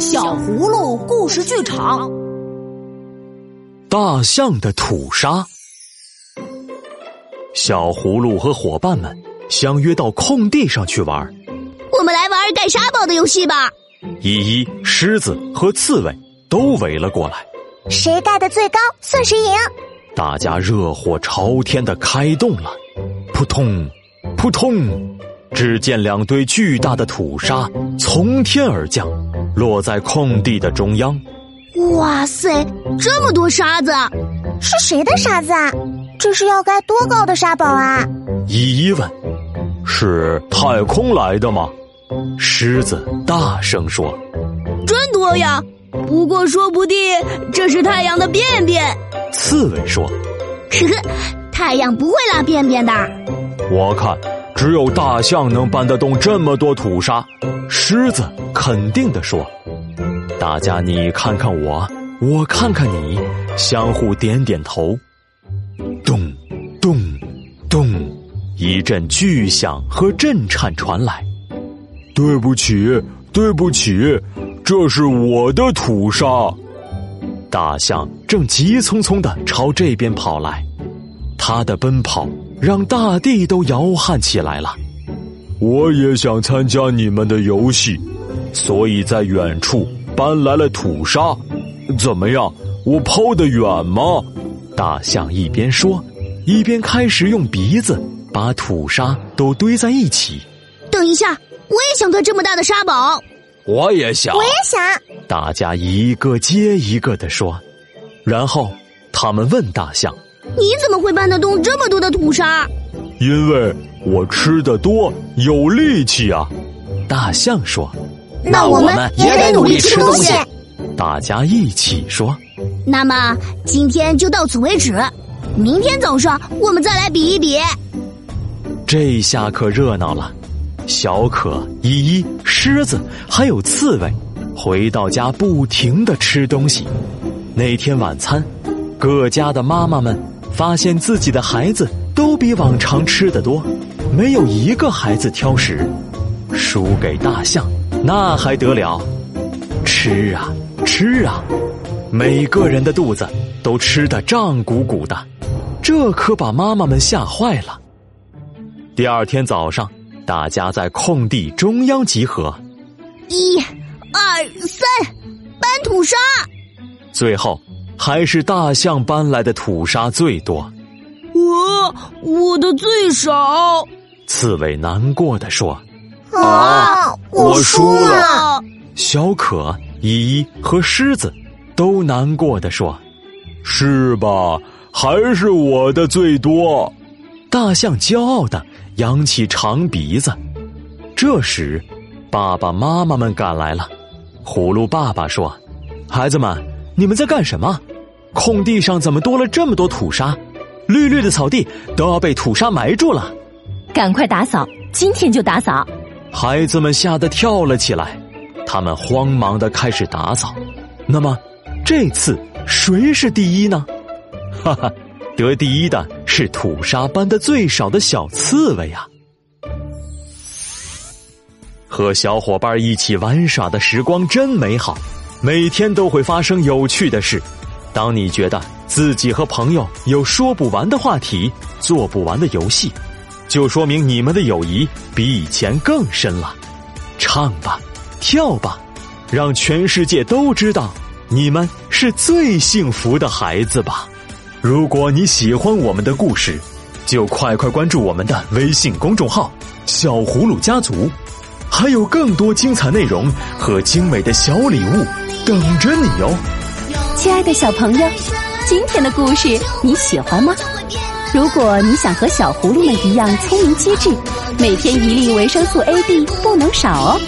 小葫芦故事剧场，大象的土沙。小葫芦和伙伴们相约到空地上去玩。我们来玩盖沙堡的游戏吧！依依、狮子和刺猬都围了过来。谁盖的最高，算谁赢。大家热火朝天的开动了，扑通，扑通。只见两堆巨大的土沙从天而降，落在空地的中央。哇塞，这么多沙子，是谁的沙子啊？这是要盖多高的沙堡啊？依依问：“是太空来的吗？”狮子大声说：“真多呀！不过说不定这是太阳的便便。”刺猬说：“呵呵，太阳不会拉便便的。”我看。只有大象能搬得动这么多土沙，狮子肯定地说：“大家你看看我，我看看你，相互点点头。”咚，咚，咚，一阵巨响和震颤传来。对不起，对不起，这是我的土沙。大象正急匆匆地朝这边跑来，它的奔跑。让大地都摇撼起来了。我也想参加你们的游戏，所以在远处搬来了土沙。怎么样？我抛得远吗？大象一边说，一边开始用鼻子把土沙都堆在一起。等一下，我也想做这么大的沙堡。我也想，我也想。大家一个接一个的说，然后他们问大象。你怎么会搬得动这么多的土沙？因为我吃的多，有力气啊！大象说：“那我们也得努力吃东西。”大家一起说：“那么今天就到此为止，明天早上我们再来比一比。”这下可热闹了，小可、依依、狮子还有刺猬回到家不停的吃东西。那天晚餐，各家的妈妈们。发现自己的孩子都比往常吃的多，没有一个孩子挑食，输给大象那还得了？吃啊吃啊，每个人的肚子都吃得胀鼓鼓的，这可把妈妈们吓坏了。第二天早上，大家在空地中央集合，一、二、三，搬土沙，最后。还是大象搬来的土沙最多，我我的最少。刺猬难过的说：“啊，我输了。”小可、依依和狮子都难过的说：“是吧？还是我的最多。”大象骄傲的扬起长鼻子。这时，爸爸妈妈们赶来了。葫芦爸爸说：“孩子们。”你们在干什么？空地上怎么多了这么多土沙？绿绿的草地都要被土沙埋住了！赶快打扫，今天就打扫！孩子们吓得跳了起来，他们慌忙的开始打扫。那么，这次谁是第一呢？哈哈，得第一的是土沙搬的最少的小刺猬呀！和小伙伴一起玩耍的时光真美好。每天都会发生有趣的事。当你觉得自己和朋友有说不完的话题、做不完的游戏，就说明你们的友谊比以前更深了。唱吧，跳吧，让全世界都知道你们是最幸福的孩子吧。如果你喜欢我们的故事，就快快关注我们的微信公众号“小葫芦家族”，还有更多精彩内容和精美的小礼物。等着你哟，亲爱的小朋友，今天的故事你喜欢吗？如果你想和小葫芦们一样聪明机智，每天一粒维生素 A、D 不能少哦。